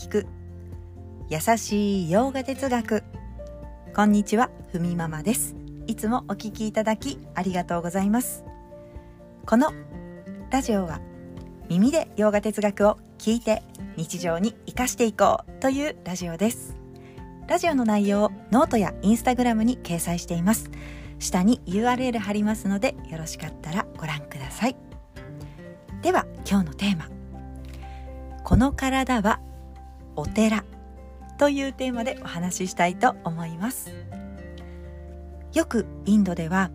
聞く。優しいヨガ哲学。こんにちはふみママです。いつもお聞きいただきありがとうございます。このラジオは耳でヨガ哲学を聞いて日常に生かしていこうというラジオです。ラジオの内容をノートやインスタグラムに掲載しています。下に URL 貼りますのでよろしかったらご覧ください。では今日のテーマ。この体はお寺というテーマでお話ししたいと思います。よくインドでは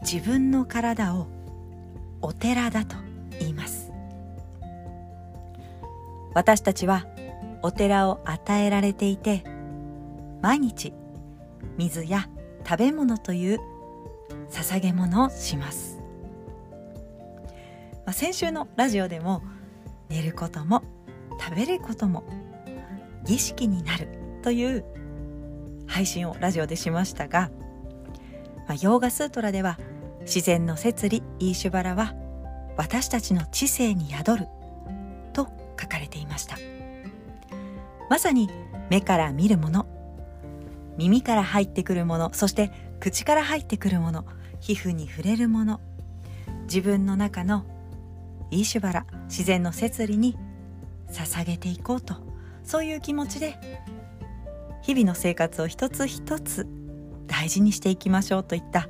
自分の体をお寺だと言います。私たちはお寺を与えられていて毎日水や食べ物という捧げ物をします、まあ、先週のラジオでも寝ることも食べることも儀式になるという配信をラジオでしましたが、まあ、ヨーガスートラでは自然の摂理イーシュバラは私たちの知性に宿ると書かれていました。まさに目から見るもの耳から入ってくるものそして口から入ってくるもの皮膚に触れるもの自分の中のイーシュバラ自然の摂理に捧げていこうと。そういう気持ちで日々の生活を一つ一つ大事にしていきましょうといった、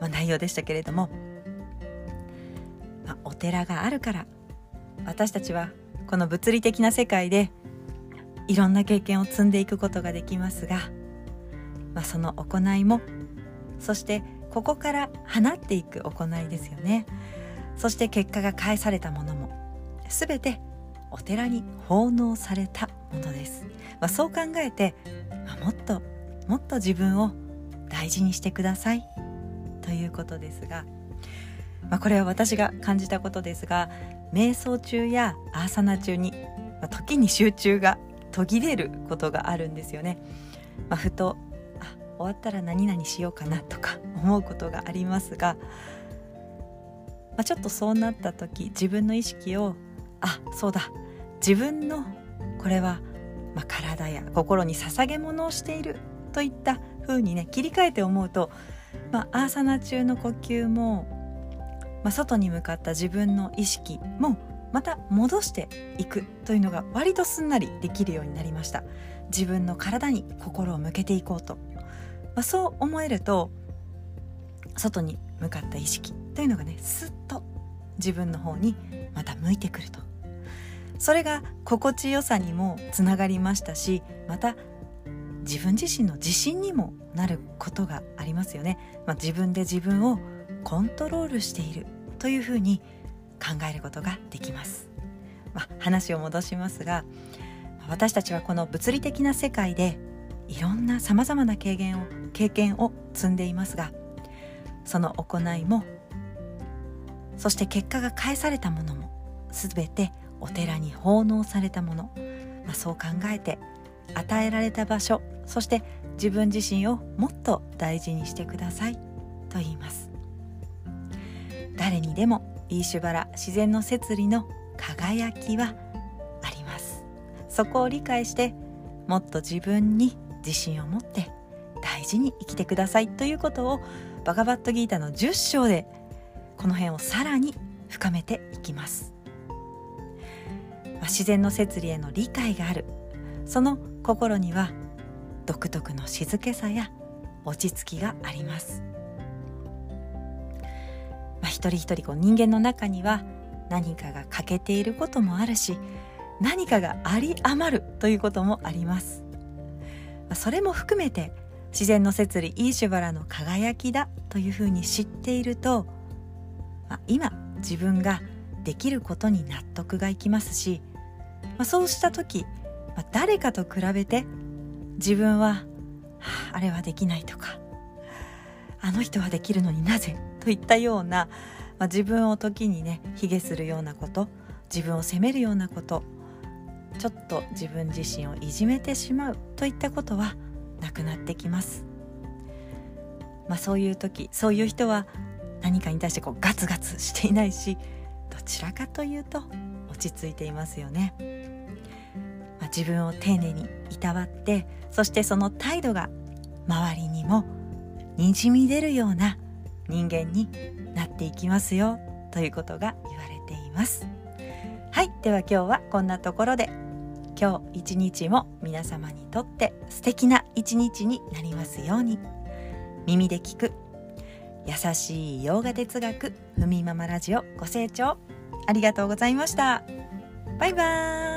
まあ、内容でしたけれども、まあ、お寺があるから私たちはこの物理的な世界でいろんな経験を積んでいくことができますが、まあ、その行いもそしてここから放っていく行いですよね。そして結果が返されたものも全てお寺に奉納されたものです、まあ、そう考えて、まあ、もっともっと自分を大事にしてくださいということですが、まあ、これは私が感じたことですが瞑想中やアーサナ中に、まあ、時に集中が途切れることがあるんですよね。まあ、ふとあ終わったら何々しようかなとか思うことがありますが、まあ、ちょっとそうなった時自分の意識をあそうだ自分のこれは、まあ、体や心に捧げ物をしているといった風にね切り替えて思うと、まあ、アーサナ中の呼吸も、まあ、外に向かった自分の意識もまた戻していくというのが割とすんなりできるようになりました。自分の体に心を向けていこうと、まあ、そう思えると外に向かった意識というのがねスッと自分の方にまた向いてくると。それが心地よさにもつながりましたしまた自分自身の自信にもなることがありますよね、まあ、自分で自分をコントロールしているというふうに考えることができます、まあ、話を戻しますが私たちはこの物理的な世界でいろんなさまざまな経験を経験を積んでいますがその行いもそして結果が返されたものも全てお寺に奉納されたもの、まあ、そう考えて与えられた場所そして自分自身をもっと大事にしてくださいと言います。誰にでもイーシュバラ自然の摂理の輝きはあります。そこを理解してもっと自分に自信を持って大事に生きてくださいということをバガバットギータの10章でこの辺をさらに深めていきます。自然の摂理への理解がある。その心には独特の静けさや落ち着きがあります、まあ、一人一人こう人間の中には何かが欠けていることもあるし何かがあり余るということもあります、まあ、それも含めて自然の摂理イーシュバラの輝きだというふうに知っていると、まあ、今自分ができることに納得がいきますしまあ、そうした時、まあ、誰かと比べて自分は、はあ、あれはできないとかあの人はできるのになぜといったような、まあ、自分を時にね卑下するようなこと自分を責めるようなことちょっと自分自身をいじめてしまうといったことはなくなってきます。まあ、そういう時そういう人は何かに対してこうガツガツしていないしどちらかというと落ち着いていますよね自分を丁寧にいたわってそしてその態度が周りにもにじみ出るような人間になっていきますよということが言われています。はいでは今日はこんなところで今日一日も皆様にとって素敵な一日になりますように。耳で聞く優しい洋画哲学ふみママラジオご清聴ありがとうございました。バイバーイ。